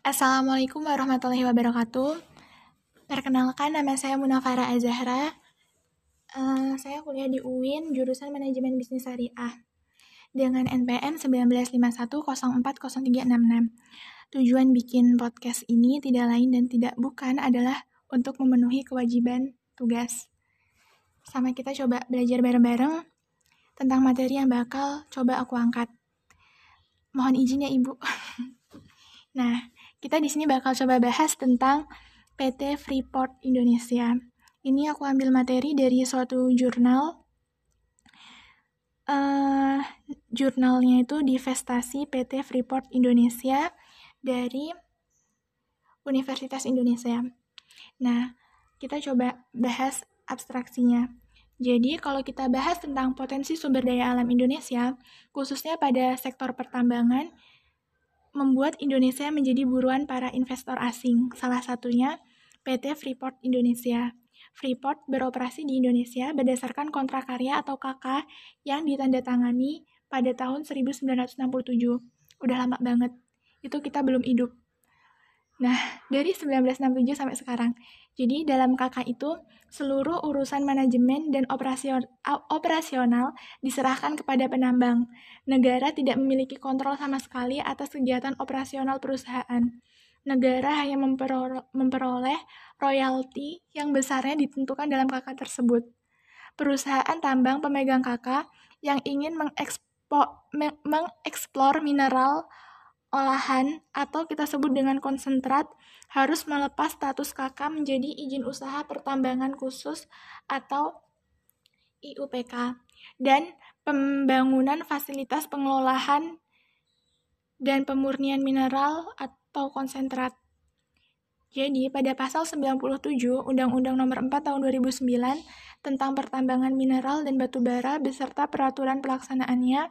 Assalamualaikum warahmatullahi wabarakatuh. Perkenalkan, nama saya Munafara Azahra. Uh, saya kuliah di UIN, jurusan Manajemen Bisnis Syariah. Dengan NPM 1951040366. Tujuan bikin podcast ini tidak lain dan tidak bukan adalah untuk memenuhi kewajiban tugas. Sama kita coba belajar bareng-bareng tentang materi yang bakal coba aku angkat. Mohon izin ya Ibu. nah, kita di sini bakal coba bahas tentang PT Freeport Indonesia. Ini aku ambil materi dari suatu jurnal. Uh, jurnalnya itu Divestasi PT Freeport Indonesia dari Universitas Indonesia. Nah, kita coba bahas abstraksinya. Jadi, kalau kita bahas tentang potensi sumber daya alam Indonesia, khususnya pada sektor pertambangan, membuat Indonesia menjadi buruan para investor asing. Salah satunya PT Freeport Indonesia. Freeport beroperasi di Indonesia berdasarkan kontrak karya atau KK yang ditandatangani pada tahun 1967. Udah lama banget itu kita belum hidup. Nah, dari 1967 sampai sekarang. Jadi, dalam KK itu, seluruh urusan manajemen dan operasional diserahkan kepada penambang. Negara tidak memiliki kontrol sama sekali atas kegiatan operasional perusahaan. Negara hanya memperoleh royalti yang besarnya ditentukan dalam KK tersebut. Perusahaan tambang pemegang KK yang ingin mengeksplor mineral olahan atau kita sebut dengan konsentrat harus melepas status KK menjadi izin usaha pertambangan khusus atau IUPK dan pembangunan fasilitas pengelolaan dan pemurnian mineral atau konsentrat. Jadi, pada pasal 97 Undang-Undang Nomor 4 Tahun 2009 tentang pertambangan mineral dan batu bara beserta peraturan pelaksanaannya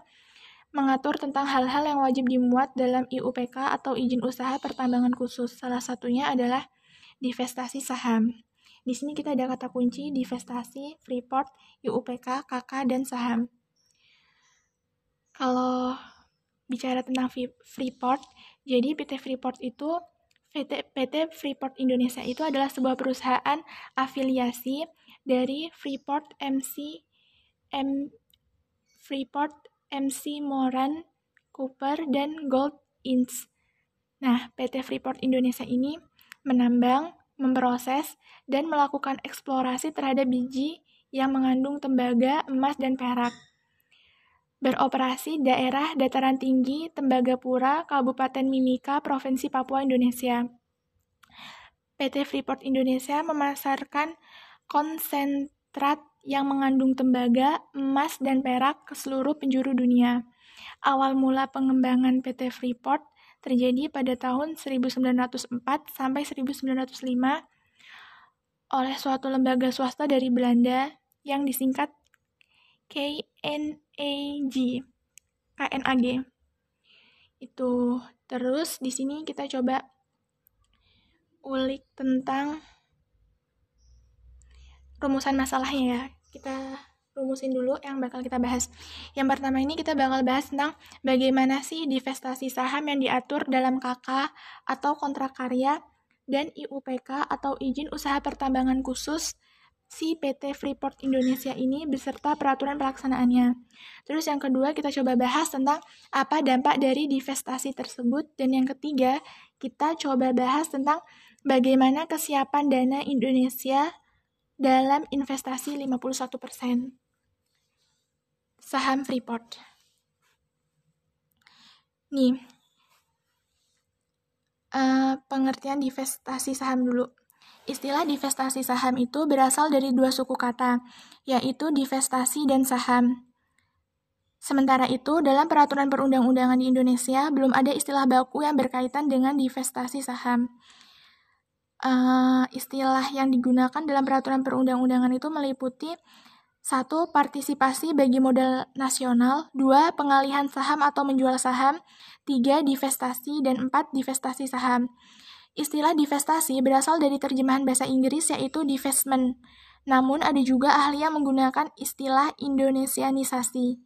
mengatur tentang hal-hal yang wajib dimuat dalam IUPK atau izin usaha pertambangan khusus. Salah satunya adalah divestasi saham. Di sini kita ada kata kunci divestasi, Freeport, IUPK, KK, dan saham. Kalau bicara tentang Freeport, jadi PT Freeport itu PT, PT Freeport Indonesia itu adalah sebuah perusahaan afiliasi dari Freeport MC M Freeport MC Moran, Cooper, dan Gold Inc. Nah, PT Freeport Indonesia ini menambang, memproses, dan melakukan eksplorasi terhadap biji yang mengandung tembaga, emas, dan perak. Beroperasi daerah dataran tinggi Tembagapura, Kabupaten Mimika, Provinsi Papua, Indonesia. PT Freeport Indonesia memasarkan konsentrat yang mengandung tembaga, emas, dan perak ke seluruh penjuru dunia. Awal mula pengembangan PT Freeport terjadi pada tahun 1904 sampai 1905 oleh suatu lembaga swasta dari Belanda yang disingkat KNAG. KNAG. Itu terus di sini kita coba ulik tentang rumusan masalahnya ya. Kita rumusin dulu yang bakal kita bahas. Yang pertama ini kita bakal bahas tentang bagaimana sih divestasi saham yang diatur dalam KK atau kontrak karya dan IUPK atau izin usaha pertambangan khusus si PT Freeport Indonesia ini beserta peraturan pelaksanaannya. Terus yang kedua kita coba bahas tentang apa dampak dari divestasi tersebut dan yang ketiga kita coba bahas tentang bagaimana kesiapan dana Indonesia dalam investasi 51%. Saham Freeport. Nih, uh, pengertian divestasi saham dulu. Istilah divestasi saham itu berasal dari dua suku kata, yaitu divestasi dan saham. Sementara itu, dalam peraturan perundang-undangan di Indonesia, belum ada istilah baku yang berkaitan dengan divestasi saham uh, istilah yang digunakan dalam peraturan perundang-undangan itu meliputi satu partisipasi bagi modal nasional, dua pengalihan saham atau menjual saham, tiga divestasi, dan empat divestasi saham. Istilah divestasi berasal dari terjemahan bahasa Inggris yaitu divestment. Namun ada juga ahli yang menggunakan istilah Indonesianisasi.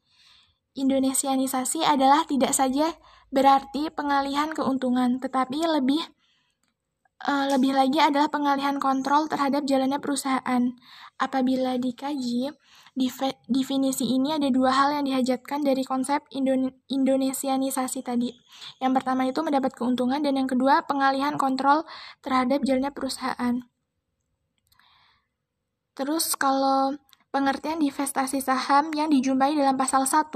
Indonesianisasi adalah tidak saja berarti pengalihan keuntungan, tetapi lebih uh, lebih lagi adalah pengalihan kontrol terhadap jalannya perusahaan. Apabila dikaji, definisi ini ada dua hal yang dihajatkan dari konsep Indonesianisasi tadi. Yang pertama itu mendapat keuntungan dan yang kedua pengalihan kontrol terhadap jalannya perusahaan. Terus kalau pengertian divestasi saham yang dijumpai dalam pasal 1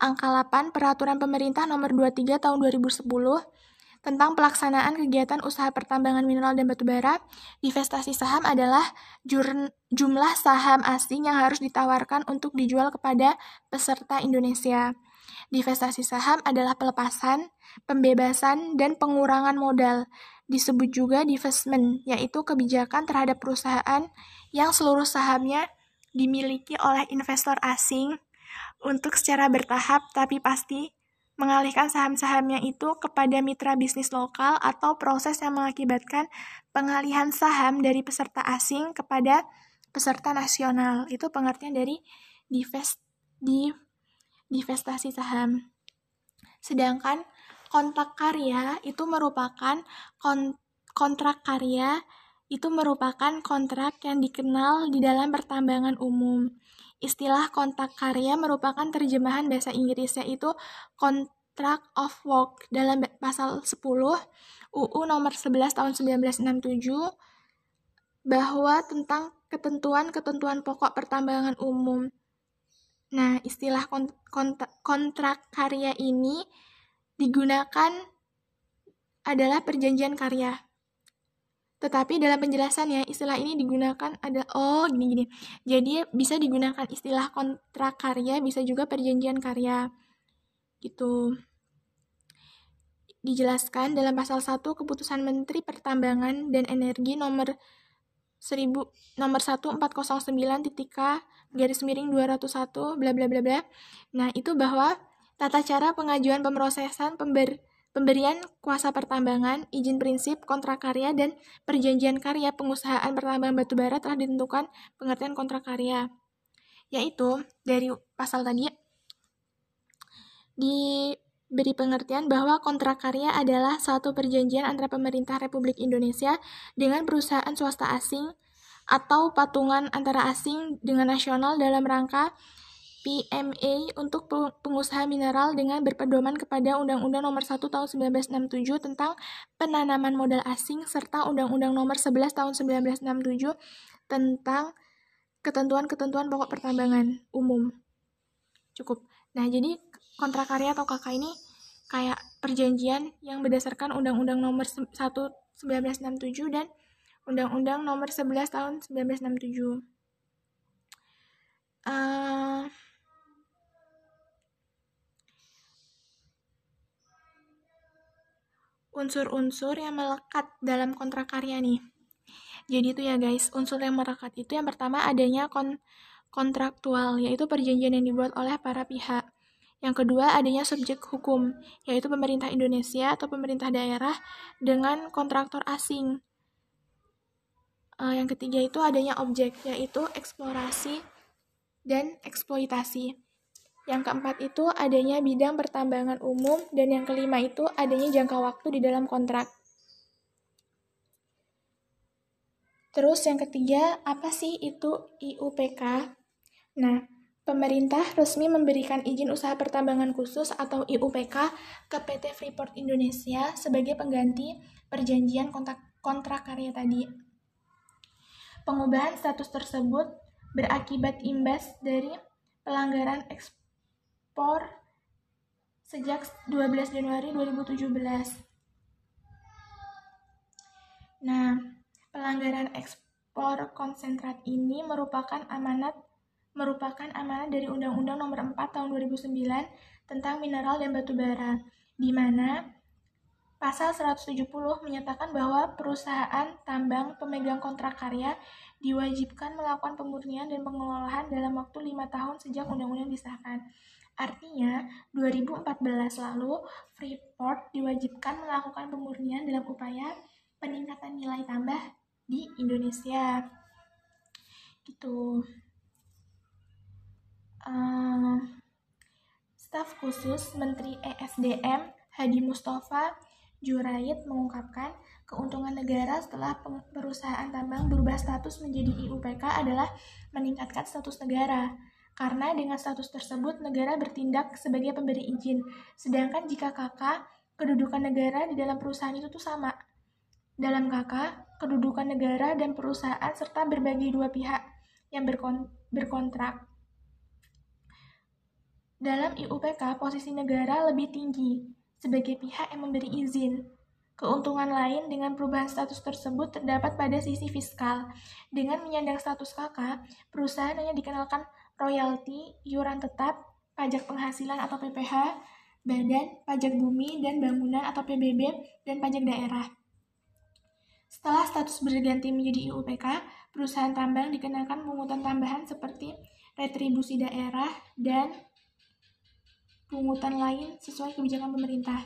angka 8 Peraturan Pemerintah Nomor 23 Tahun 2010 tentang pelaksanaan kegiatan usaha pertambangan mineral dan batubara, divestasi saham adalah jumlah saham asing yang harus ditawarkan untuk dijual kepada peserta Indonesia. Divestasi saham adalah pelepasan, pembebasan, dan pengurangan modal. Disebut juga divestment, yaitu kebijakan terhadap perusahaan yang seluruh sahamnya dimiliki oleh investor asing untuk secara bertahap tapi pasti mengalihkan saham-sahamnya itu kepada mitra bisnis lokal atau proses yang mengakibatkan pengalihan saham dari peserta asing kepada peserta nasional. Itu pengertian dari divest, di, divestasi saham. Sedangkan kontrak karya itu merupakan kon, kontrak karya itu merupakan kontrak yang dikenal di dalam pertambangan umum. Istilah kontrak karya merupakan terjemahan bahasa Inggrisnya itu Contract of Work dalam pasal 10 UU nomor 11 tahun 1967 bahwa tentang ketentuan-ketentuan pokok pertambangan umum. Nah, istilah kont kont kontrak karya ini digunakan adalah perjanjian karya. Tetapi dalam penjelasannya istilah ini digunakan ada oh gini-gini. Jadi bisa digunakan istilah kontrak karya, bisa juga perjanjian karya. Gitu. Dijelaskan dalam pasal 1 Keputusan Menteri Pertambangan dan Energi nomor 1000 nomor 1409 titika garis miring 201 bla bla bla bla. Nah, itu bahwa tata cara pengajuan pemrosesan pember pemberian kuasa pertambangan, izin prinsip, kontrak karya, dan perjanjian karya pengusahaan pertambangan batubara telah ditentukan pengertian kontrak karya. Yaitu, dari pasal tadi, diberi pengertian bahwa kontrak karya adalah suatu perjanjian antara pemerintah Republik Indonesia dengan perusahaan swasta asing atau patungan antara asing dengan nasional dalam rangka PMA untuk pengusaha mineral dengan berpedoman kepada Undang-Undang Nomor 1 Tahun 1967 tentang penanaman modal asing serta Undang-Undang Nomor 11 Tahun 1967 tentang ketentuan-ketentuan pokok pertambangan umum. Cukup. Nah, jadi kontrak karya atau KK ini kayak perjanjian yang berdasarkan Undang-Undang Nomor 1 1967 dan Undang-Undang Nomor 11 Tahun 1967. Uh, unsur-unsur yang melekat dalam kontrak karya nih. Jadi itu ya guys, unsur yang melekat itu yang pertama adanya kon kontraktual, yaitu perjanjian yang dibuat oleh para pihak. Yang kedua adanya subjek hukum, yaitu pemerintah Indonesia atau pemerintah daerah dengan kontraktor asing. Uh, yang ketiga itu adanya objek, yaitu eksplorasi dan eksploitasi. Yang keempat itu adanya bidang pertambangan umum dan yang kelima itu adanya jangka waktu di dalam kontrak. Terus yang ketiga, apa sih itu IUPK? Nah, pemerintah resmi memberikan izin usaha pertambangan khusus atau IUPK ke PT Freeport Indonesia sebagai pengganti perjanjian kontrak, kontrak karya tadi. Pengubahan status tersebut berakibat imbas dari pelanggaran ekspor ekspor sejak 12 Januari 2017. Nah, pelanggaran ekspor konsentrat ini merupakan amanat merupakan amanat dari Undang-Undang Nomor 4 Tahun 2009 tentang mineral dan batu bara, di mana Pasal 170 menyatakan bahwa perusahaan tambang pemegang kontrak karya diwajibkan melakukan pemurnian dan pengelolaan dalam waktu lima tahun sejak undang-undang disahkan. Artinya, 2014 lalu Freeport diwajibkan melakukan pemurnian dalam upaya peningkatan nilai tambah di Indonesia. Gitu. Uh, staf khusus Menteri ESDM Hadi Mustafa Jurait mengungkapkan keuntungan negara setelah perusahaan tambang berubah status menjadi IUPK adalah meningkatkan status negara. Karena dengan status tersebut negara bertindak sebagai pemberi izin. Sedangkan jika kakak, kedudukan negara di dalam perusahaan itu tuh sama. Dalam kakak, kedudukan negara dan perusahaan serta berbagi dua pihak yang berkon berkontrak. Dalam IUPK, posisi negara lebih tinggi sebagai pihak yang memberi izin. Keuntungan lain dengan perubahan status tersebut terdapat pada sisi fiskal. Dengan menyandang status kakak, perusahaan hanya dikenalkan royalti, iuran tetap, pajak penghasilan atau PPH, badan, pajak bumi dan bangunan atau PBB, dan pajak daerah. Setelah status berganti menjadi IUPK, perusahaan tambang dikenakan pungutan tambahan seperti retribusi daerah dan pungutan lain sesuai kebijakan pemerintah.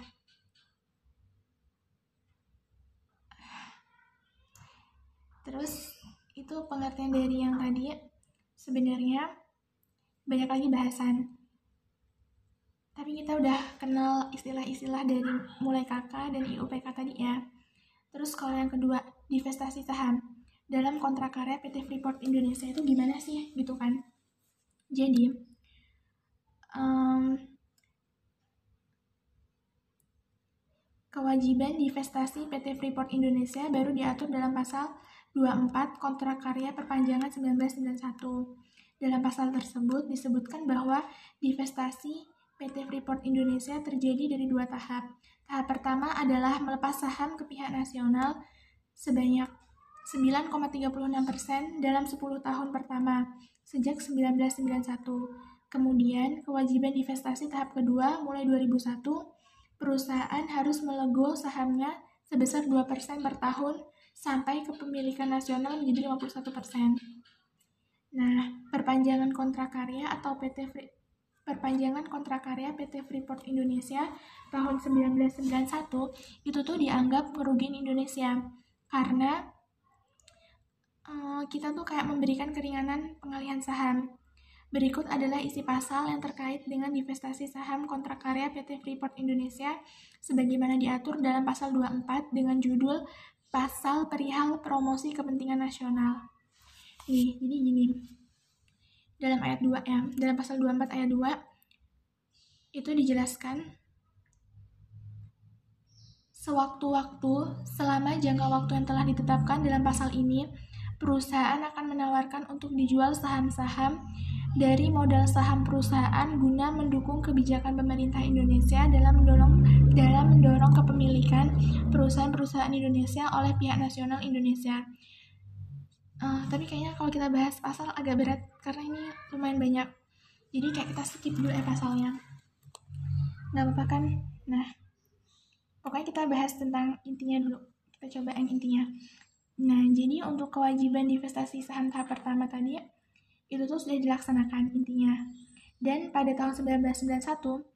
Terus itu pengertian dari yang tadi sebenarnya banyak lagi bahasan. Tapi kita udah kenal istilah-istilah dari mulai KK dan IUPK tadi ya. Terus kalau yang kedua, divestasi saham. Dalam kontrak karya PT Freeport Indonesia itu gimana sih gitu kan? Jadi, um, Kewajiban divestasi PT Freeport Indonesia baru diatur dalam pasal 24 Kontrak Karya Perpanjangan 1991. Dalam pasal tersebut disebutkan bahwa divestasi PT Freeport Indonesia terjadi dari dua tahap. Tahap pertama adalah melepas saham ke pihak nasional sebanyak 9,36% dalam 10 tahun pertama sejak 1991. Kemudian, kewajiban divestasi tahap kedua mulai 2001 perusahaan harus melego sahamnya sebesar 2% per tahun sampai kepemilikan nasional menjadi 51%. Nah, perpanjangan kontrak karya atau PT perpanjangan kontrak karya PT Freeport Indonesia tahun 1991 itu tuh dianggap merugikan Indonesia karena uh, kita tuh kayak memberikan keringanan pengalihan saham Berikut adalah isi pasal yang terkait dengan divestasi saham kontrak karya PT Freeport Indonesia sebagaimana diatur dalam pasal 24 dengan judul Pasal Perihal Promosi Kepentingan Nasional. Nih, jadi gini. Dalam ayat 2 ya, dalam pasal 24 ayat 2 itu dijelaskan Sewaktu-waktu, selama jangka waktu yang telah ditetapkan dalam pasal ini, perusahaan akan menawarkan untuk dijual saham-saham dari modal saham perusahaan guna mendukung kebijakan pemerintah Indonesia dalam mendorong dalam mendorong kepemilikan perusahaan-perusahaan Indonesia oleh pihak nasional Indonesia. Uh, tapi kayaknya kalau kita bahas pasal agak berat karena ini lumayan banyak. Jadi kayak kita skip dulu ya pasalnya. Nggak apa-apa kan? Nah, pokoknya kita bahas tentang intinya dulu. Kita coba yang intinya. Nah, jadi untuk kewajiban divestasi saham tahap pertama tadi itu tuh sudah dilaksanakan intinya. Dan pada tahun 1991,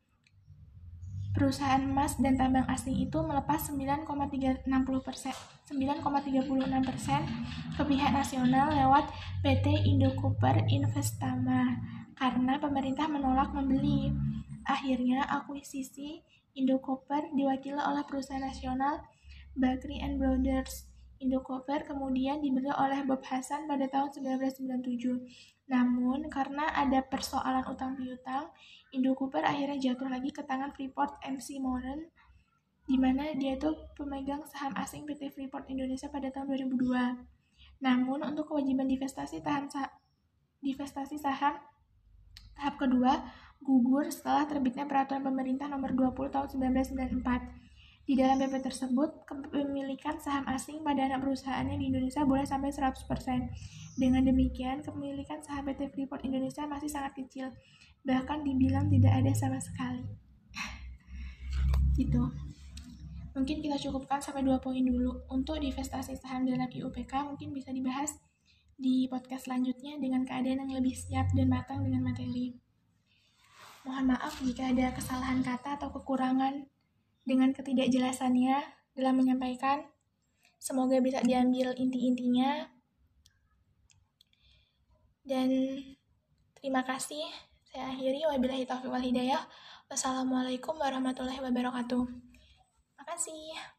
perusahaan emas dan tambang asing itu melepas 9,36 persen 9,36 persen ke pihak nasional lewat PT Indo Copper Investama karena pemerintah menolak membeli. Akhirnya akuisisi Indo Copper diwakili oleh perusahaan nasional Bakri and Brothers. Indo Copper kemudian dibeli oleh Bob Hasan pada tahun 1997. Namun, karena ada persoalan utang piutang, Indo Cooper akhirnya jatuh lagi ke tangan Freeport MC Moran, di mana dia itu pemegang saham asing PT Freeport Indonesia pada tahun 2002. Namun, untuk kewajiban divestasi saham, divestasi saham tahap kedua gugur setelah terbitnya peraturan pemerintah nomor 20 tahun 1994. Di dalam PP tersebut, kepemilikan saham asing pada anak perusahaannya di Indonesia boleh sampai 100%. Dengan demikian, kepemilikan saham PT Freeport Indonesia masih sangat kecil, bahkan dibilang tidak ada sama sekali. gitu. Mungkin kita cukupkan sampai dua poin dulu. Untuk divestasi saham dalam IUPK mungkin bisa dibahas di podcast selanjutnya dengan keadaan yang lebih siap dan matang dengan materi. Mohon maaf jika ada kesalahan kata atau kekurangan dengan ketidakjelasannya dalam menyampaikan. Semoga bisa diambil inti-intinya dan terima kasih. Saya akhiri wabillahi taufiq wal hidayah. Wassalamualaikum warahmatullahi wabarakatuh. kasih.